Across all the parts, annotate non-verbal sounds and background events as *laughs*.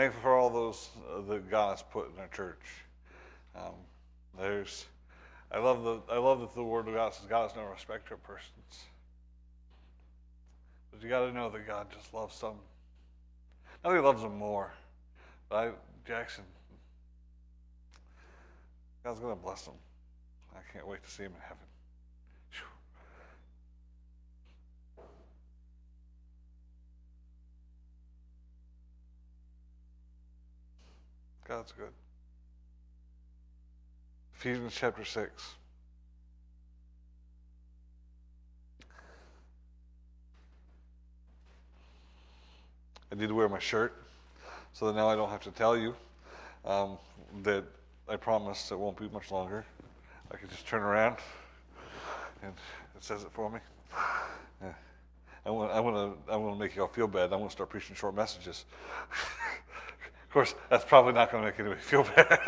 thankful for all those uh, that God has put in our church. Um, there's, I love the I love that the Word of God says God is no respecter of persons. But you got to know that God just loves some. That He loves them more, but I, Jackson, God's to bless them. I can't wait to see him in heaven. God's good. Ephesians chapter 6. I need to wear my shirt so that now I don't have to tell you um, that I promise it won't be much longer. I can just turn around and it says it for me. Yeah. I I to, I want to make you all feel bad. I want to start preaching short messages. *laughs* of course, that's probably not going to make anybody *laughs* feel bad.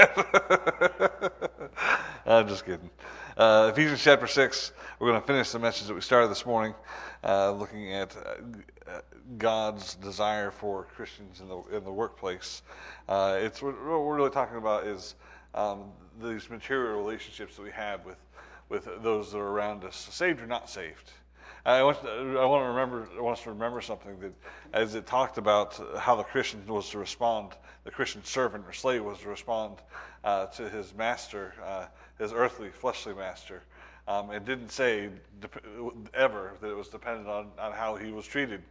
*laughs* I'm just kidding. Uh, Ephesians chapter 6, we're going to finish the message that we started this morning, uh, looking at uh, God's desire for Christians in the, in the workplace. Uh, it's what we're really talking about is um, these material relationships that we have with, with those that are around us, saved or not saved. I want, I want to remember. I want us to remember something that, as it talked about how the Christian was to respond, the Christian servant or slave was to respond uh, to his master, uh, his earthly, fleshly master. Um, it didn't say ever that it was dependent on, on how he was treated.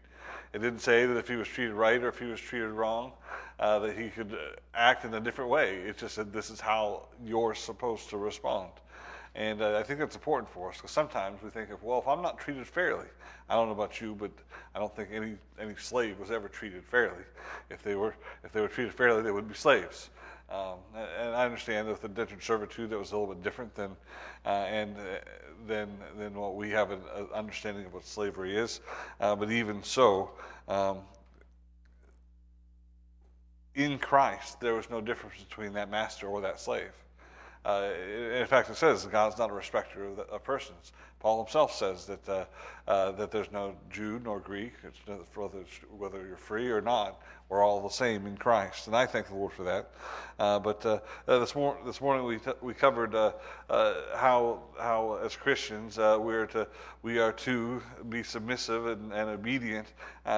It didn't say that if he was treated right or if he was treated wrong, uh, that he could act in a different way. It just said this is how you're supposed to respond. And uh, I think that's important for us because sometimes we think of, well, if I'm not treated fairly, I don't know about you, but I don't think any any slave was ever treated fairly. If they were if they were treated fairly, they would be slaves. Um, and I understand that with indentured servitude, that was a little bit different than uh, and uh, than than what we have an understanding of what slavery is. Uh, but even so. Um, in Christ, there was no difference between that master or that slave. Uh, in fact, it says God's not a respecter of, of persons. Paul himself says that uh, uh, that there's no Jew nor Greek, whether, whether you're free or not, we're all the same in Christ, and I thank the Lord for that. Uh, but uh, uh, this, mor- this morning we t- we covered how how as Christians we are to we are to be submissive and, and obedient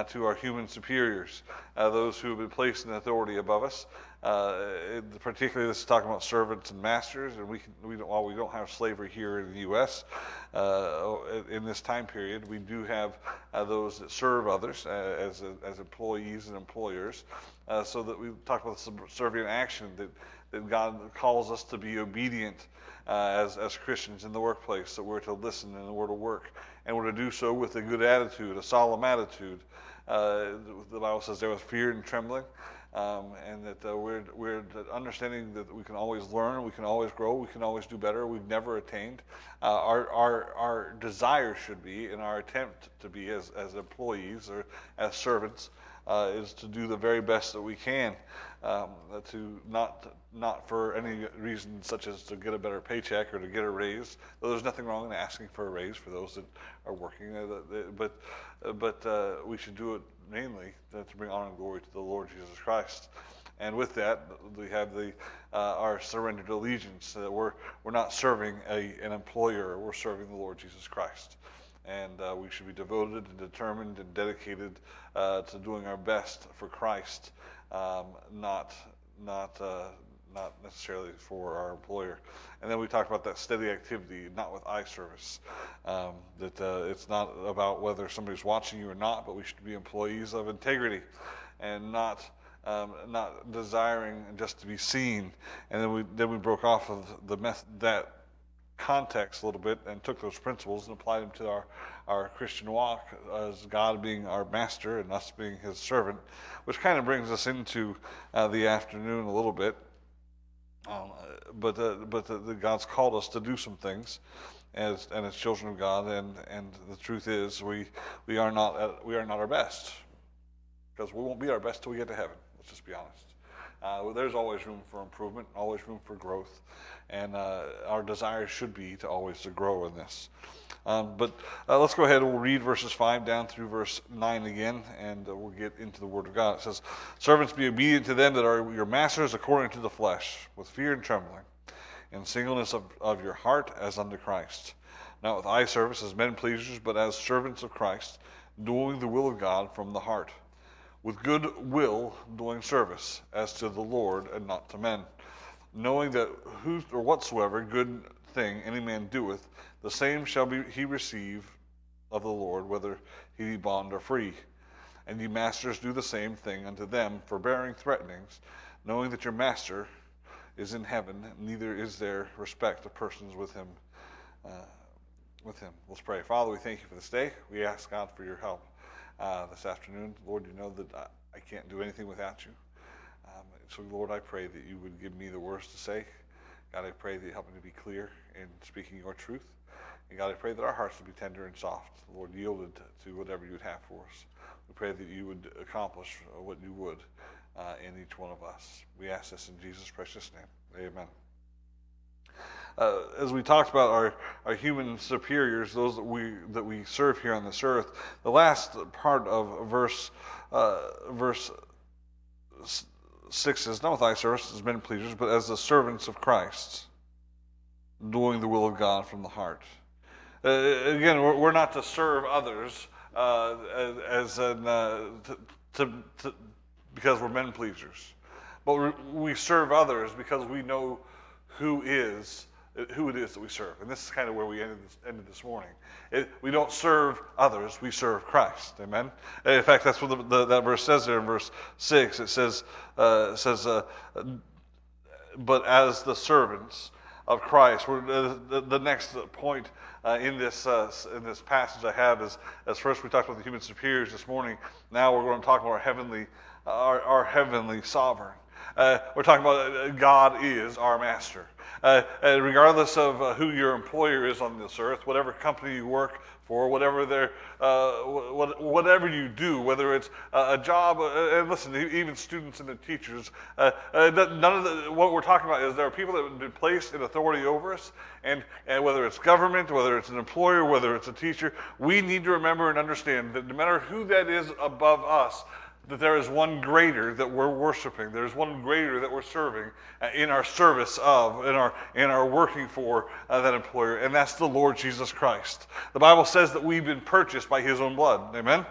to our human superiors, those who have been placed in authority above us. Uh, particularly, this is talking about servants and masters, and we, can, we don't, while we don't have slavery here in the U.S. Uh, in this time period, we do have uh, those that serve others uh, as as employees and employers. Uh, so that we talk about subservient action that that God calls us to be obedient uh, as as Christians in the workplace. That we're to listen and we're to work, and we're to do so with a good attitude, a solemn attitude. the Bible says there was fear and trembling um, and that uh, we're, we're understanding that we can always learn, we can always grow, we can always do better. We've never attained. Uh, our, our, our desire should be, and our attempt to be as, as employees or as servants, uh, is to do the very best that we can, um, to not not for any reason such as to get a better paycheck or to get a raise. Though there's nothing wrong in asking for a raise for those that are working, but but uh, we should do it mainly to bring honor and glory to the Lord Jesus Christ. And with that, we have the uh, our surrendered allegiance. Uh, we're we're not serving a, an employer. We're serving the Lord Jesus Christ, and uh, we should be devoted and determined and dedicated uh, to doing our best for Christ, um, not not uh, not necessarily for our employer. And then we talked about that steady activity, not with eye service. Um, that uh, it's not about whether somebody's watching you or not, but we should be employees of integrity and not. Um, not desiring just to be seen, and then we then we broke off of the meth- that context a little bit and took those principles and applied them to our, our Christian walk as God being our master and us being his servant, which kind of brings us into uh, the afternoon a little bit. Um, but uh, but the, the God's called us to do some things as and as children of God, and and the truth is we we are not at, we are not our best because we won't be our best till we get to heaven. Let's just be honest. Uh, there's always room for improvement, always room for growth, and uh, our desire should be to always to grow in this. Um, but uh, let's go ahead and we'll read verses 5 down through verse 9 again, and uh, we'll get into the Word of God. It says, Servants, be obedient to them that are your masters according to the flesh, with fear and trembling, in singleness of, of your heart as unto Christ. Not with eye service as men pleasers, but as servants of Christ, doing the will of God from the heart. With good will doing service, as to the Lord and not to men, knowing that who or whatsoever good thing any man doeth, the same shall be he receive of the Lord, whether he be bond or free. And ye masters do the same thing unto them, forbearing threatenings, knowing that your master is in heaven, neither is there respect of persons with him. Uh, with him. Let's pray. Father, we thank you for this day. We ask God for your help uh, this afternoon. Lord, you know that I, I can't do anything without you. Um, so, Lord, I pray that you would give me the words to say. God, I pray that you help me to be clear in speaking your truth. And God, I pray that our hearts would be tender and soft, Lord, yielded to whatever you would have for us. We pray that you would accomplish what you would uh, in each one of us. We ask this in Jesus' precious name. Amen. Uh, as we talked about our, our human superiors, those that we that we serve here on this earth, the last part of verse uh, verse six says, "Not with eye service as men pleasers, but as the servants of Christ, doing the will of God from the heart." Uh, again, we're, we're, not to serve others uh, as in, uh, to, to, to, because we're men pleasers, but we serve others because we know who is who it is that we serve. And this is kind of where we ended this, ended this morning. It, we don't serve others, we serve Christ. Amen? And in fact, that's what the, the, that verse says there in verse 6. It says, uh, it says uh, but as the servants of Christ. The, the, next point uh, in this uh, in this passage I have is as first we talked about the human superiors this morning. Now we're going to talk about our heavenly our, our heavenly sovereign. Uh, we're talking about uh, God is our master. Uh, regardless of who your employer is on this earth, whatever company you work for whatever they're, uh, whatever you do, whether it's a job. Uh, and listen, even students and the teachers, uh, uh none of the, what we're talking about is there are people that have been placed in authority over us, and, and whether it's government, whether it's an employer, whether it's a teacher, we need to remember and understand that no matter who that is above us, that there is one greater that we're worshiping. There's one greater that we're serving uh, in our service of, in our, in our working for uh, that employer, and that's the Lord Jesus Christ. The Bible says that we've been purchased by his own blood. Amen?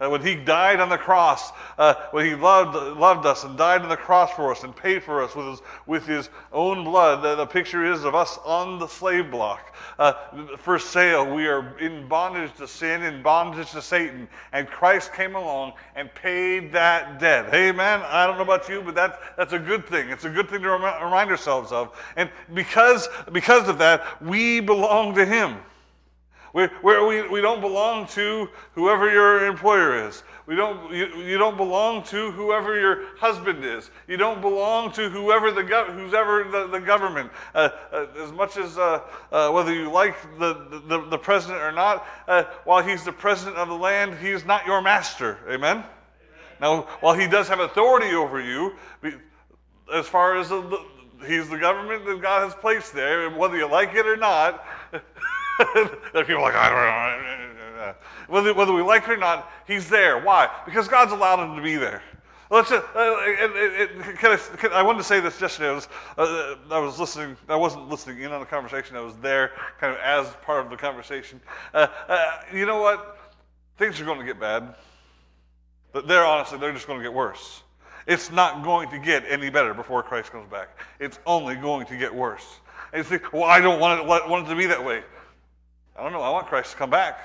Uh, when he died on the cross, uh, when he loved, loved us and died on the cross for us and paid for us with his, with his own blood, the, the picture is of us on the slave block. Uh, for sale, we are in bondage to sin, in bondage to Satan, and Christ came along and paid that debt. Amen? I don't know about you, but that, that's a good thing. It's a good thing to rem- remind ourselves of. And because, because of that, we belong to him. We, we, we don't belong to whoever your employer is. We don't, you, you don't belong to whoever your husband is. You don't belong to whoever the, who's ever the, the government. Uh, uh, as much as uh, uh whether you like the, the, the president or not, uh, while he's the president of the land, he is not your master. Amen? Amen. Now, while he does have authority over you, as far as the, he's the government that God has placed there, whether you like it or not, *laughs* *laughs* there are people like, I don't know. Whether, whether we like it or not, he's there. Why? Because God's allowed him to be there. Let's just, uh, it, it, it, can I, can, I, wanted to say this yesterday. I was, uh, I was listening. I wasn't listening in on the conversation. I was there, kind of as part of the conversation. Uh, uh you know what? Things are going to get bad. They're honestly, they're just going to get worse. It's not going to get any better before Christ comes back. It's only going to get worse. And you think, well, I don't want it, want it to be that way. I don't know. I want Christ to come back.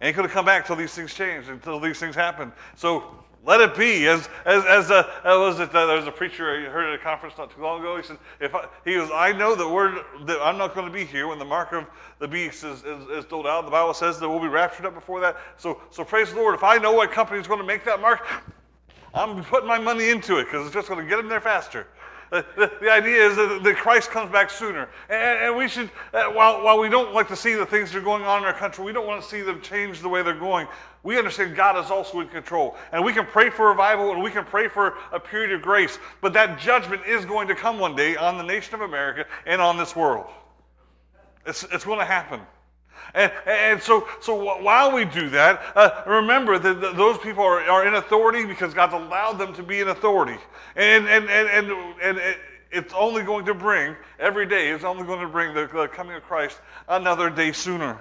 And he could have come back until these things change, until these things happen. So let it be. As as as a, uh, was it there was a preacher I heard at a conference not too long ago. He said, "If I, he goes, I know that we're that I'm not going to be here when the mark of the beast is, is, is doled out. The Bible says that we'll be raptured up before that. So so praise the Lord. If I know what company is going to make that mark, I'm putting my money into it because it's just going to get them there faster." The, the, idea is that, that, Christ comes back sooner. And, and we should, uh, while, while we don't like to see the things that are going on in our country, we don't want to see them change the way they're going. We understand God is also in control. And we can pray for revival and we can pray for a period of grace. But that judgment is going to come one day on the nation of America and on this world. It's, it's going to happen. And, and so, so while we do that, uh, remember that, those people are, are in authority because God's allowed them to be in authority. And, and, and, and, and, and it's only going to bring, every day it's only going to bring the, the coming of Christ another day sooner.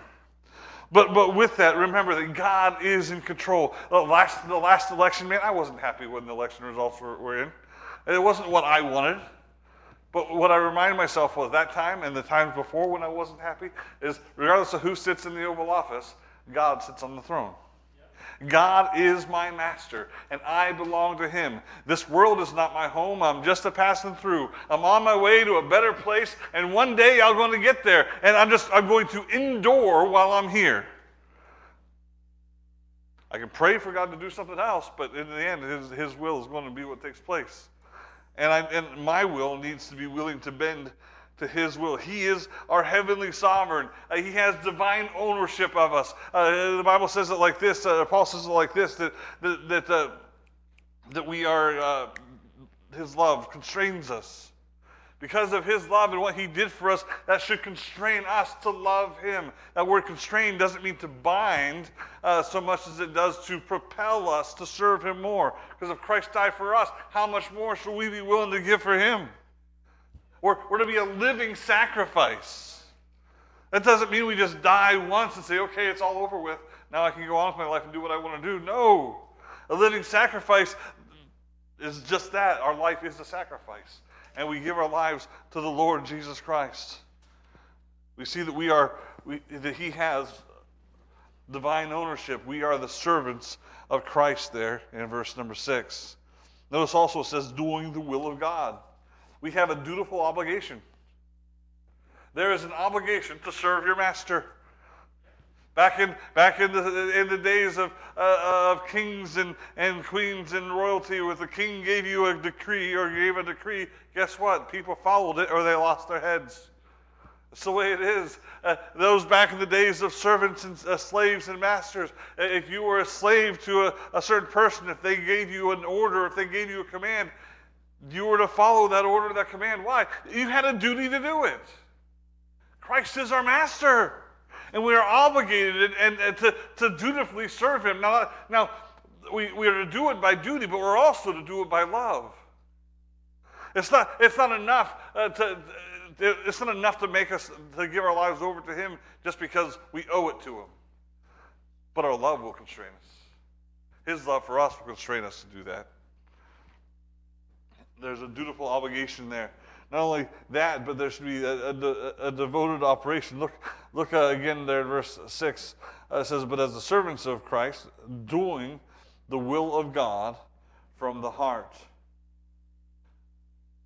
But, but with that, remember that God is in control. The last, the last election, man, I wasn't happy when the election results were, were in. It wasn't what I wanted. But what I remind myself of that time and the times before when I wasn't happy is regardless of who sits in the Oval Office, God sits on the throne. God is my master, and I belong to him. This world is not my home. I'm just a passing through. I'm on my way to a better place, and one day I'm going to get there, and I'm just I'm going to endure while I'm here. I can pray for God to do something else, but in the end, his, his will is going to be what takes place. And, I, and my will needs to be willing to bend to his will. He is our heavenly sovereign. Uh, he has divine ownership of us. Uh, the Bible says it like this, uh, Paul says it like this, that, that, that, uh, that we are, uh, his love constrains us. Because of his love and what he did for us, that should constrain us to love him. That word constrain doesn't mean to bind uh, so much as it does to propel us to serve him more. Because if Christ died for us, how much more should we be willing to give for him? We're, we're to be a living sacrifice. That doesn't mean we just die once and say, okay, it's all over with. Now I can go on with my life and do what I want to do. No. A living sacrifice is just that. Our life is a sacrifice. And we give our lives to the Lord Jesus Christ. We see that we are we, that He has divine ownership. We are the servants of Christ there in verse number six. Notice also it says, doing the will of God we have a dutiful obligation. There is an obligation to serve your master. Back in, back in, the, in the days of, uh, of kings and, and queens and royalty, where the king gave you a decree or gave a decree, guess what? People followed it or they lost their heads. That's the way it is. Uh, those back in the days of servants and uh, slaves and masters, if you were a slave to a, a certain person, if they gave you an order, if they gave you a command, you were to follow that order, that command. Why? You had a duty to do it. Christ is our master. And we are obligated and, and to, to dutifully serve him. Now, now we, we are to do it by duty, but we're also to do it by love. It's not, it's not enough uh, to, it's not enough to make us to give our lives over to him just because we owe it to him. But our love will constrain us. His love for us will constrain us to do that there's a dutiful obligation there. Not only that, but there should be a, a, a devoted operation. Look, look uh, again there verse 6. Uh, says, But as the servants of Christ, doing the will of God from the heart.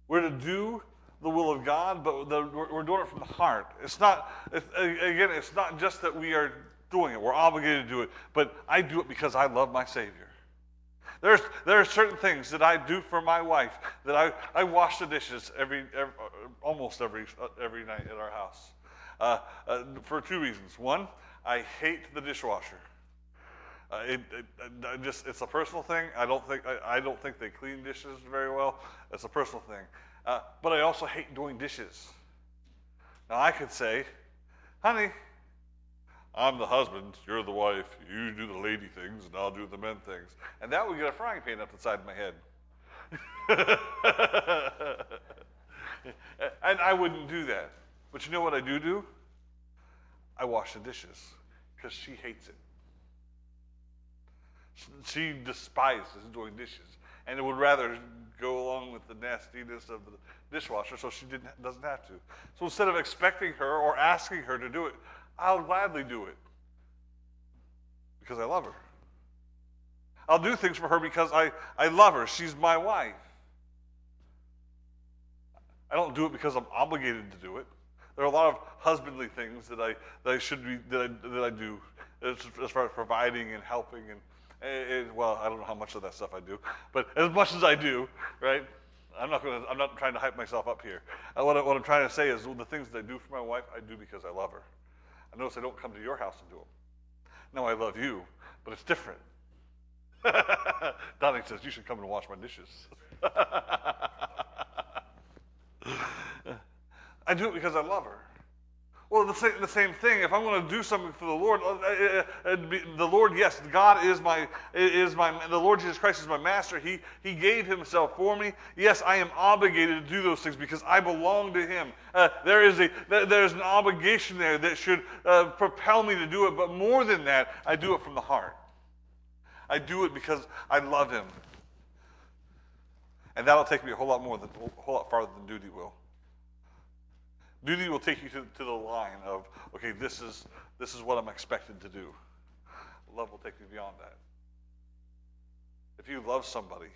We're to do the will of God, but the, we're, doing it from the heart. It's not, it, again, it's not just that we are doing it, we're obligated to do it, but I do it because I love my Savior. There's, there are certain things that I do for my wife that I, I wash the dishes every, every almost every, every night at our house uh, uh, for two reasons. One, I hate the dishwasher. Uh, it, it, just it's a personal thing. I don't think I, I, don't think they clean dishes very well. It's a personal thing. Uh, but I also hate doing dishes. Now I could say, honey, I'm the husband, you're the wife, you do the lady things, and I'll do the men things. And that would get a frying pan up the side of my head. *laughs* and I wouldn't do that. But you know what I do do? I wash the dishes because she hates it. She despises doing dishes and it would rather go along with the nastiness of the dishwasher so she didn't, doesn't have to. So instead of expecting her or asking her to do it, I'll gladly do it because I love her. I'll do things for her because I, I love her. She's my wife. I don't do it because I'm obligated to do it. There are a lot of husbandly things that I, that I should be that I, that I do as, far as providing and helping and, and, well, I don't know how much of that stuff I do, but as much as I do, right? I'm not going to, I'm not trying to hype myself up here. Uh, what, I, what I'm trying to say is well, the things that I do for my wife, I do because I love her. I notice I don't come to your house and do them. No, I love you, but it's different. *laughs* Donnie says, You should come and wash my dishes. *laughs* I do it because I love her. Well, the same, the same thing. If I'm going to do something for the Lord, uh, uh, uh, be, the Lord, yes, God is my is my the Lord Jesus Christ is my master. He He gave Himself for me. Yes, I am obligated to do those things because I belong to Him. Uh, there is a there is an obligation there that should uh, propel me to do it. But more than that, I do it from the heart. I do it because I love Him, and that'll take me a whole lot more than a whole lot farther than duty will. Duty will take you to, to the line of, okay, this is, this is what I'm expected to do. Love will take you beyond that. If you love somebody,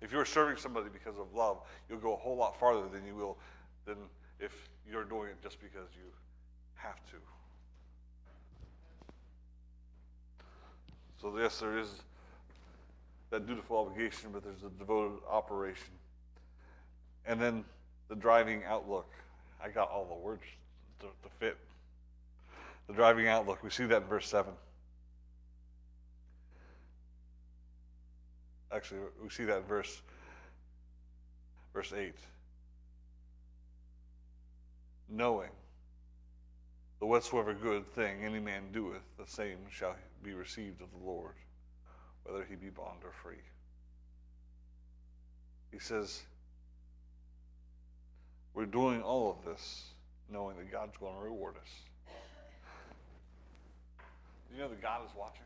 if you're serving somebody because of love, you'll go a whole lot farther than you will than if you're doing it just because you have to. So, yes, there is that dutiful obligation, but there's a devoted operation. And then the driving outlook. I got all the words to, to fit. The driving outlook. We see that in verse 7. Actually, we see that in verse, verse 8. Knowing that whatsoever good thing any man doeth, the same shall be received of the Lord, whether he be bond or free. He says, we're doing all of this knowing that God's going to reward us. You know that God is watching?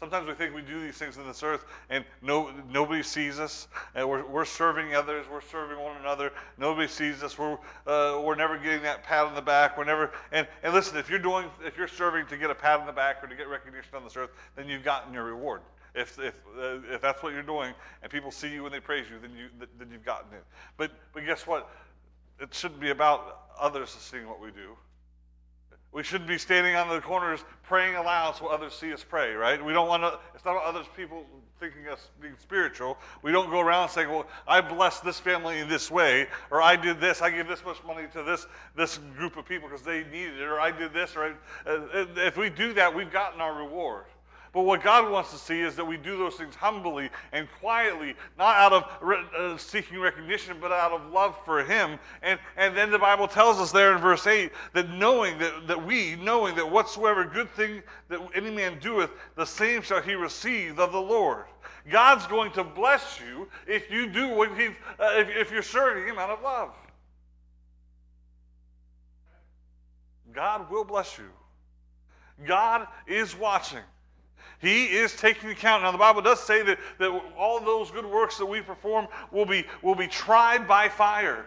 Sometimes we think we do these things in this earth and no, nobody sees us. And we're, we're serving others. We're serving one another. Nobody sees us. We're, uh, we're never getting that pat on the back. We're never, and, and listen, if you're doing, if you're serving to get a pat on the back or to get recognition on this earth, then you've gotten your reward. If, if, uh, if that's what you're doing and people see you when they praise you, then, you, then you've gotten it. But, but guess what? It shouldn't be about others seeing what we do. We shouldn't be standing on the corners praying aloud so others see us pray, right? We don't want to, it's not about others people thinking us being spiritual. We don't go around saying, well, I blessed this family in this way, or I did this, I gave this much money to this, this group of people because they needed it, or I did this, or I, uh, if we do that, we've gotten our reward. But what God wants to see is that we do those things humbly and quietly, not out of re- uh, seeking recognition, but out of love for Him. And, and then the Bible tells us there in verse 8 that knowing that, that we, knowing that whatsoever good thing that any man doeth, the same shall he receive of the Lord. God's going to bless you if you do what He's, uh, if, if you're serving Him out of love. God will bless you. God is watching. He is taking account. Now, the Bible does say that, that all those good works that we perform will be, will be tried by fire.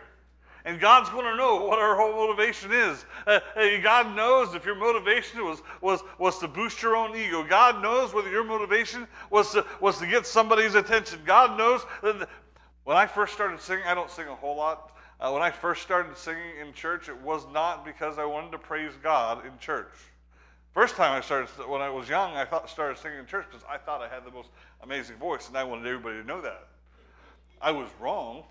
And God's going to know what our whole motivation is. Uh, God knows if your motivation was, was, was to boost your own ego. God knows whether your motivation was to, was to get somebody's attention. God knows. That when I first started singing, I don't sing a whole lot. Uh, when I first started singing in church, it was not because I wanted to praise God in church. First time I started, when I was young, I thought, started singing in church because I thought I had the most amazing voice, and I wanted everybody to know that. I was wrong,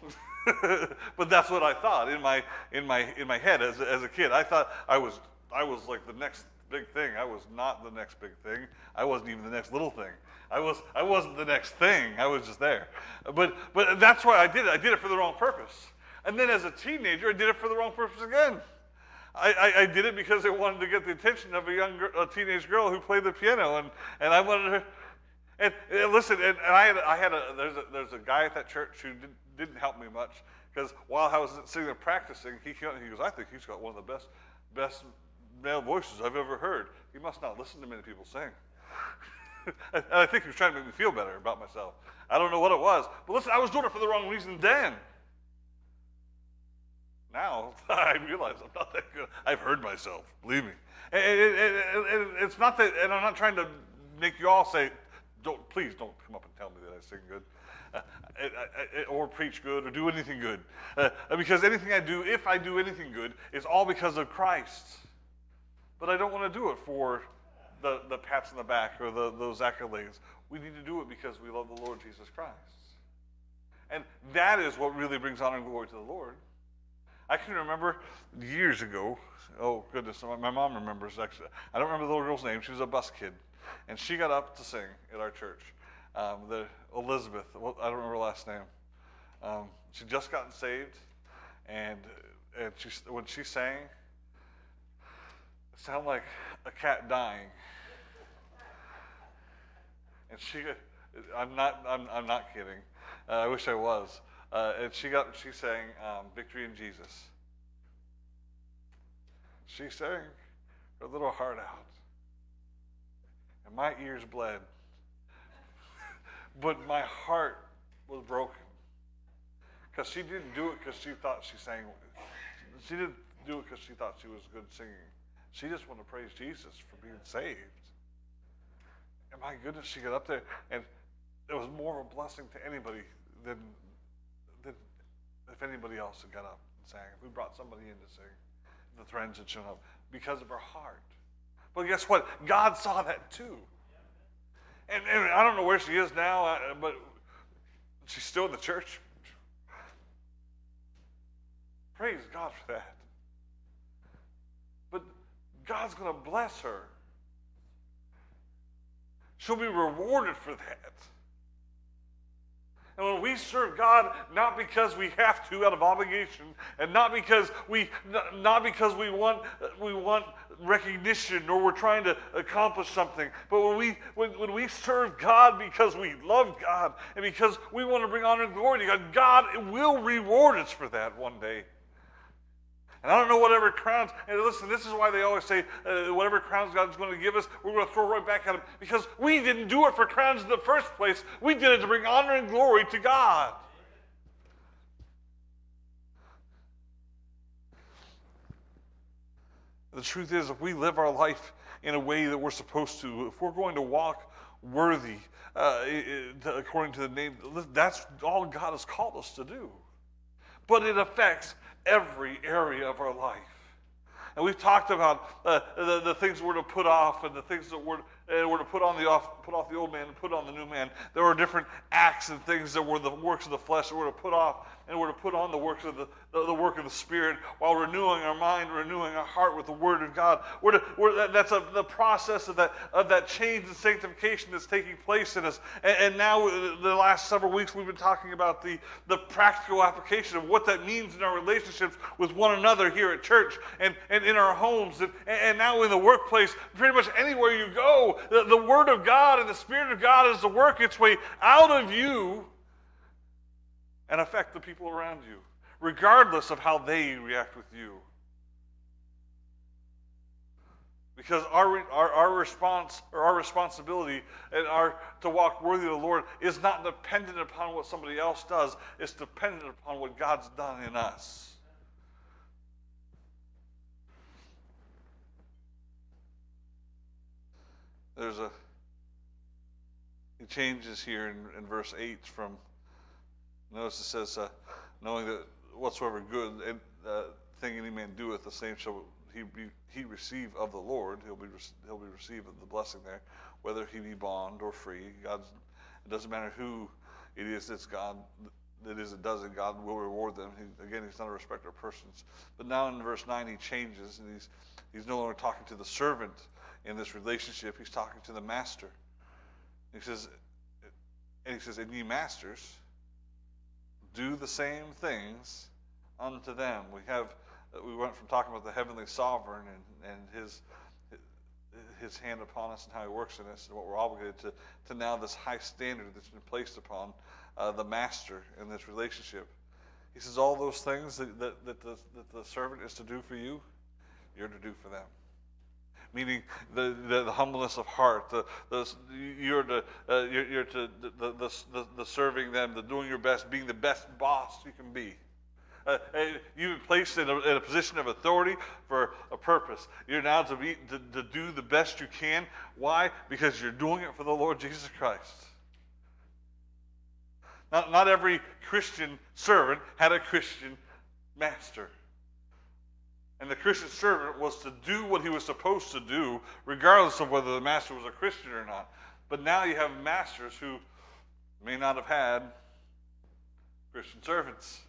*laughs* but that's what I thought in my in my in my head as as a kid. I thought I was I was like the next big thing. I was not the next big thing. I wasn't even the next little thing. I was I wasn't the next thing. I was just there. But but that's why I did it. I did it for the wrong purpose. And then as a teenager, I did it for the wrong purpose again. I, I, I, did it because I wanted to get the attention of a young a teenage girl who played the piano, and, and I wanted her. And, and listen, and, and, I had I had a there's a there's a guy at that church who did, didn't help me much because while I was sitting there practicing, he came, and he goes, I think he's got one of the best best male voices I've ever heard. He must not listen to many people sing. *laughs* and I think he was trying to make me feel better about myself. I don't know what it was, but listen, I was doing it for the wrong reason then. Now *laughs* I realize I'm not that good. I've heard myself, believe me. And, and, and, it's not that, and I'm not trying to make you all say, don't, please don't come up and tell me that I sing good. Uh, or preach good or do anything good. Uh, because anything I do, if I do anything good, is all because of Christ. But I don't want to do it for the, the pats on the back or the, those accolades. We need to do it because we love the Lord Jesus Christ. And that is what really brings honor and glory to the Lord. I can remember years ago. Oh goodness, my mom remembers actually. I don't remember the little girl's name. She was a bus kid, and she got up to sing at our church. Um, the Elizabeth. Well, I don't remember her last name. Um, she just gotten saved, and and she when she sang, it sounded like a cat dying. And she, I'm not, I'm, I'm not kidding. Uh, I wish I was. Uh, and she got, she sang um, "Victory in Jesus." She sang her little heart out, and my ears bled, *laughs* but my heart was broken because she didn't do it because she thought she sang. She didn't do it because she thought she was good singing. She just wanted to praise Jesus for being saved. And my goodness, she got up there, and it was more of a blessing to anybody than, than if anybody else had got up and sang. If we brought somebody in to sing, the friends had shown up because of her heart. But guess what? God saw that too. And, and I don't know where she is now, uh, but she's still in the church. Praise God for that. But God's going to bless her. She'll be rewarded for that. And when we serve God, not because we have to out of obligation, and not because we not because we want we want recognition or we're trying to accomplish something, but when we when, when we serve God because we love God and because we want to bring honor and glory to God, God will reward us for that one day. And I don't know whatever crowns, and listen, this is why they always say uh, whatever crowns God's going to give us, we're going to throw right back at Him. Because we didn't do it for crowns in the first place. We did it to bring honor and glory to God. The truth is, if we live our life in a way that we're supposed to, if we're going to walk worthy uh, according to the name, that's all God has called us to do. But it affects every area of our life. And we've talked about uh, the, the things we're to put off and the things that we're, uh, we're to put on the off, put off the old man and put on the new man. There were different acts and things that were the works of the flesh that we're to put off and we're to put on the works of the, the, the, work of the Spirit while renewing our mind, renewing our heart with the Word of God. We're to, we're, that, that's a, the process of that, of that change and sanctification that's taking place in us. And, and now, uh, the last several weeks, we've been talking about the, the practical application of what that means in our relationships with one another here at church and, and in our homes and, and now in the workplace. Pretty much anywhere you go, the, the Word of God and the Spirit of God is to work its way out of you and affect the people around you, regardless of how they react with you. Because our, our, our response or our responsibility and our to walk worthy of the Lord is not dependent upon what somebody else does, it's dependent upon what God's done in us. There's a he changes here in, in verse 8 from Notice it says, uh, knowing that whatsoever good uh, thing any man doeth, the same shall he be he receive of the Lord. He'll be he'll be receive of the blessing there, whether he be bond or free. God's it doesn't matter who it is that's God that is it does it. God will reward them. He, again, he's not a respecter of persons. But now in verse nine, he changes and he's he's no longer talking to the servant in this relationship. He's talking to the master. He says, and he says, "And ye masters." Do the same things unto them. We have we went from talking about the heavenly sovereign and, and his his hand upon us and how he works in us and what we're obligated to, to now this high standard that's been placed upon uh, the master in this relationship. He says all those things that, that, that, the, that the servant is to do for you, you're to do for them meaning the, the, the, humbleness of heart. The, the, you're, to, uh, you're, you're, to the, the, the, serving them, the doing your best, being the best boss you can be. Uh, you've been placed in a, in a, position of authority for a purpose. You're now to, be, to, to do the best you can. Why? Because you're doing it for the Lord Jesus Christ. Not, not every Christian servant had a Christian master. And the Christian servant was to do what he was supposed to do, regardless of whether the master was a Christian or not. But now you have masters who may not have had Christian servants.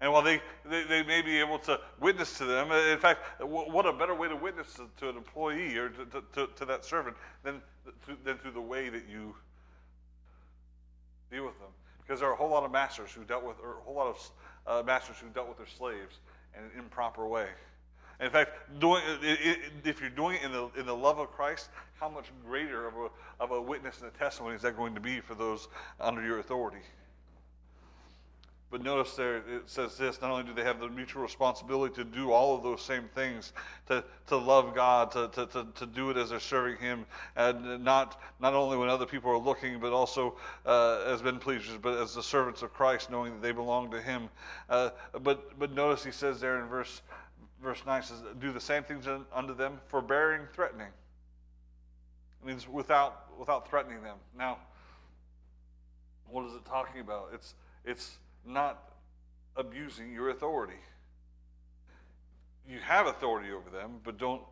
And while they, they, they may be able to witness to them, in fact, what a better way to witness to, to an employee or to, to, to, that servant than, than through the way that you deal with them. Because there are a whole lot of masters who dealt with, or a whole lot of uh, masters who dealt with their slaves in an improper way. In fact, doing, if you're doing it in the, in the love of Christ, how much greater of a, of a witness and a testimony is that going to be for those under your authority? But notice there it says this not only do they have the mutual responsibility to do all of those same things, to, to love God, to, to, to, to do it as they're serving Him, and not, not only when other people are looking, but also uh, as men pleasers, but as the servants of Christ, knowing that they belong to Him. Uh, but, but notice He says there in verse, verse 9, says, Do the same things unto them, forbearing, threatening. It means without, without threatening them. Now, what is it talking about? It's, it's not abusing your authority. You have authority over them, but don't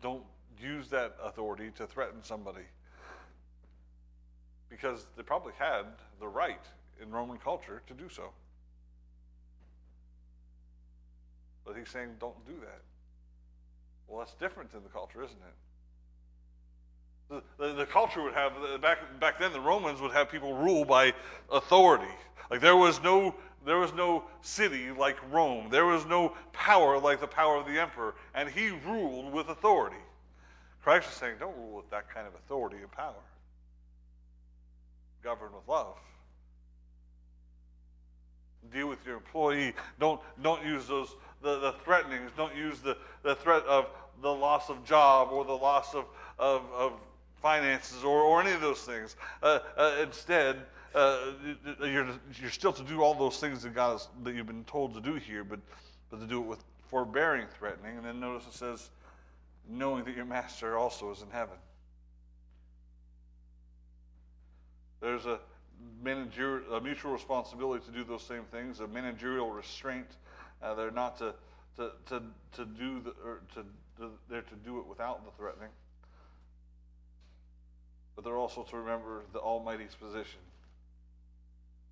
don't use that authority to threaten somebody. Because they probably had the right in Roman culture to do so. But he's saying, don't do that. Well, that's different in the culture, isn't it? The, the, the, culture would have, back, back then, the Romans would have people rule by authority. Like there was no there was no city like Rome. There was no power like the power of the emperor, and he ruled with authority. Christ is saying, don't rule with that kind of authority and power. Govern with love. Deal with your employee. Don't don't use those the, the threatenings. Don't use the, the threat of the loss of job or the loss of, of, of finances or, or any of those things. Uh, uh, instead, uh, you're, you're still to do all those things that God has, that you've been told to do here, but, but to do it with forbearing threatening. And then notice it says, knowing that your master also is in heaven. There's a, managerial, a mutual responsibility to do those same things, a managerial restraint. Uh, they're not to, to, to, to do the, or to, to, they're to do it without the threatening. But they're also to remember the Almighty's position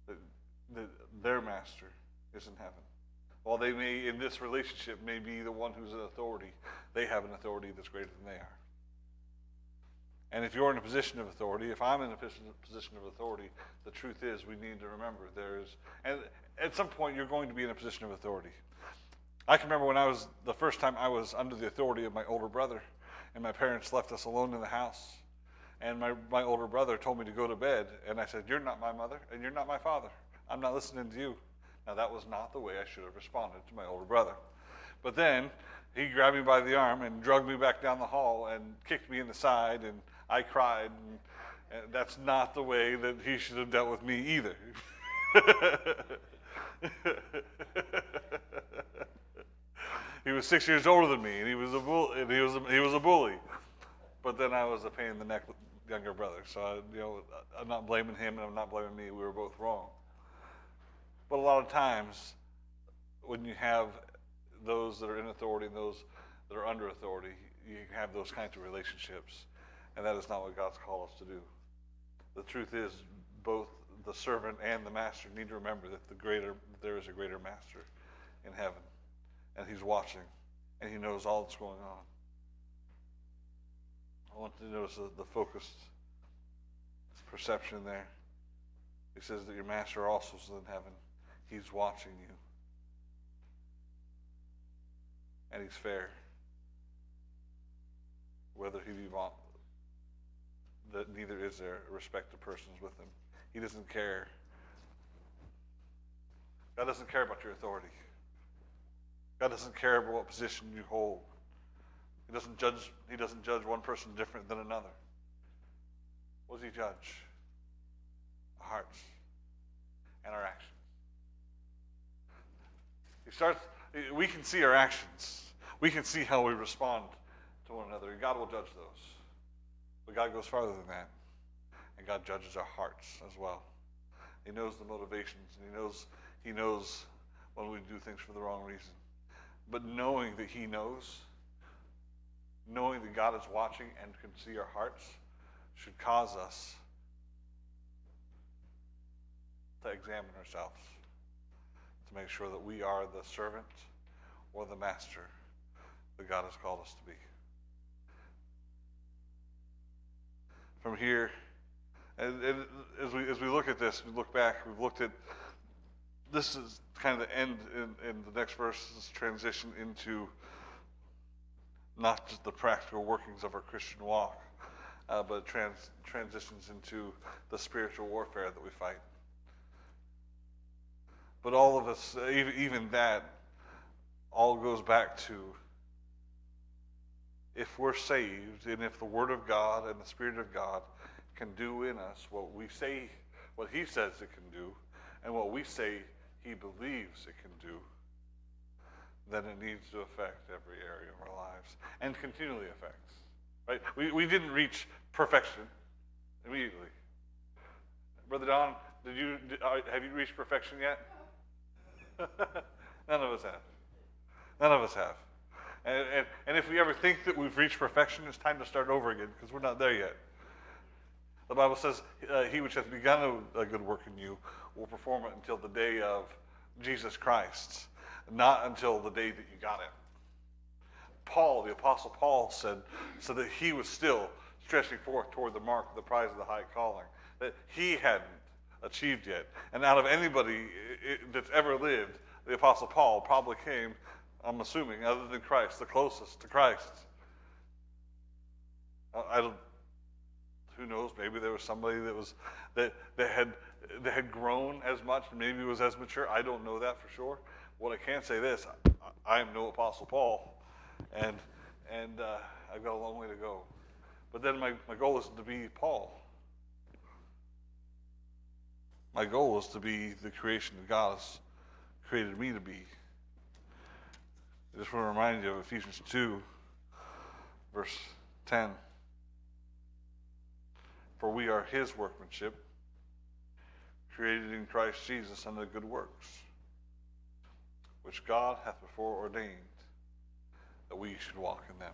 that their master is in heaven. While they may, in this relationship, may be the one who's in authority, they have an authority that's greater than they are. And if you're in a position of authority, if I'm in a position of authority, the truth is we need to remember there is, and at some point you're going to be in a position of authority. I can remember when I was, the first time I was under the authority of my older brother, and my parents left us alone in the house. And my, my older brother told me to go to bed, and I said, You're not my mother, and you're not my father. I'm not listening to you. Now, that was not the way I should have responded to my older brother. But then he grabbed me by the arm and dragged me back down the hall and kicked me in the side, and I cried. And, and that's not the way that he should have dealt with me either. *laughs* he was six years older than me, and he was a bull, and he was a, he was a bully. But then I was a pain in the neck with younger brother, so I, you know I'm not blaming him, and I'm not blaming me. We were both wrong. But a lot of times, when you have those that are in authority and those that are under authority, you have those kinds of relationships. And that is not what God's called us to do. The truth is, both the servant and the master need to remember that the greater there is a greater master in heaven. And he's watching and he knows all that's going on. I want you to notice the, the focused perception there. He says that your master also is in heaven. He's watching you. And he's fair. Whether he be that neither is there respect to persons with him. He doesn't care. God doesn't care about your authority. God doesn't care about what position you hold. He doesn't judge, he doesn't judge one person different than another. What does he judge? Our hearts and our actions. He starts, we can see our actions. We can see how we respond to one another, and God will judge those. But God goes farther than that. And God judges our hearts as well. He knows the motivations, and He knows He knows when we do things for the wrong reason. But knowing that He knows, knowing that God is watching and can see our hearts, should cause us to examine ourselves to make sure that we are the servant or the master that God has called us to be. From here, and, and as we as we look at this, we look back. We've looked at this is kind of the end in, in the next verse. This transition into not just the practical workings of our Christian walk, uh, but trans, transitions into the spiritual warfare that we fight. But all of us, even, even that, all goes back to if we're saved and if the Word of God and the Spirit of God can do in us what we say, what He says it can do, and what we say He believes it can do, then it needs to affect every area of our lives and continually affects. Right? We, we didn't reach perfection immediately. Brother Don, did you did, uh, have you reached perfection yet? *laughs* None of us have. None of us have. And, and, and if we ever think that we've reached perfection, it's time to start over again because we're not there yet. The Bible says, uh, He which hath begun a, a good work in you will perform it until the day of Jesus Christ, not until the day that you got it. Paul, the Apostle Paul, said, so that he was still stretching forth toward the mark of the prize of the high calling that he hadn't achieved yet. And out of anybody that's ever lived, the Apostle Paul probably came, I'm assuming, other than Christ, the closest to Christ. I don't, who knows? Maybe there was somebody that was that that had that had grown as much, maybe was as mature. I don't know that for sure. What I can say this: I, I am no Apostle Paul, and and uh, I've got a long way to go. But then my, my goal is to be Paul. My goal is to be the creation that God has created me to be. I just want to remind you of Ephesians 2, verse 10. For we are his workmanship, created in Christ Jesus unto good works, which God hath before ordained that we should walk in them.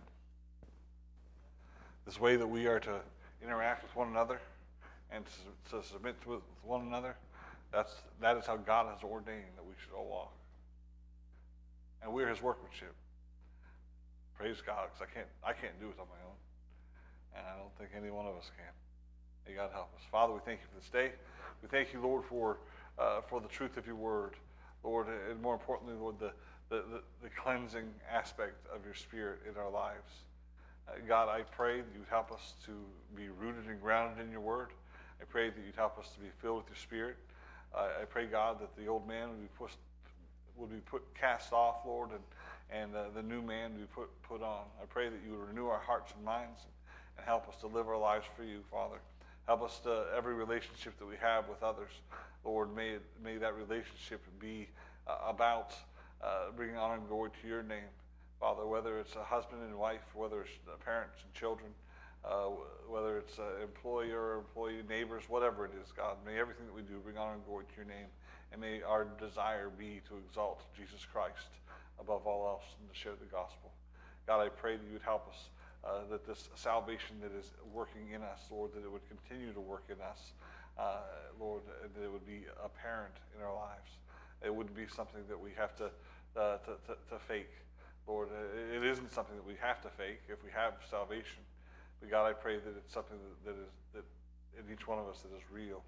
This way that we are to interact with one another and to, to submit to with one another, that's, that is how God has ordained that we should all walk. And we're his workmanship. Praise God, because I can't, I can't do it on my own. And I don't think any one of us can. May God help us. Father, we thank you for this day. We thank you, Lord, for, uh, for the truth of your word. Lord, and more importantly, Lord, the, the, the, cleansing aspect of your spirit in our lives. Uh, God, I pray that you'd help us to be rooted and grounded in your word. I pray that you'd help us to be filled with your spirit. Uh, I pray, God, that the old man would be put, would be put cast off, Lord, and, and uh, the new man would be put, put on. I pray that you would renew our hearts and minds and help us to live our lives for you, Father. Help us to every relationship that we have with others, Lord, may, may that relationship be uh, about uh, bringing honor and glory to your name. Father, whether it's a husband and wife, whether it's parents and children, uh, whether it's an employer, employee, neighbors, whatever it is, God, may everything that we do bring honor and glory to your name. And may our desire be to exalt Jesus Christ above all else and to share the gospel. God, I pray that you would help us, uh, that this salvation that is working in us, Lord, that it would continue to work in us, uh, Lord, that it would be apparent in our lives. It wouldn't be something that we have to, uh, to, to, to fake Lord, it isn't something that we have to fake if we have salvation. But God, I pray that it's something that, that is that in each one of us that is real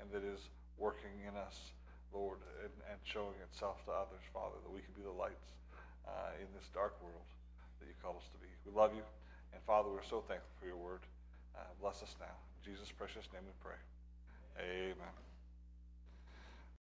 and that is working in us, Lord, and, and showing itself to others, Father, that we can be the lights uh, in this dark world that you call us to be. We love you, and Father, we're so thankful for your word. Uh, bless us now. In Jesus' precious name we pray. Amen.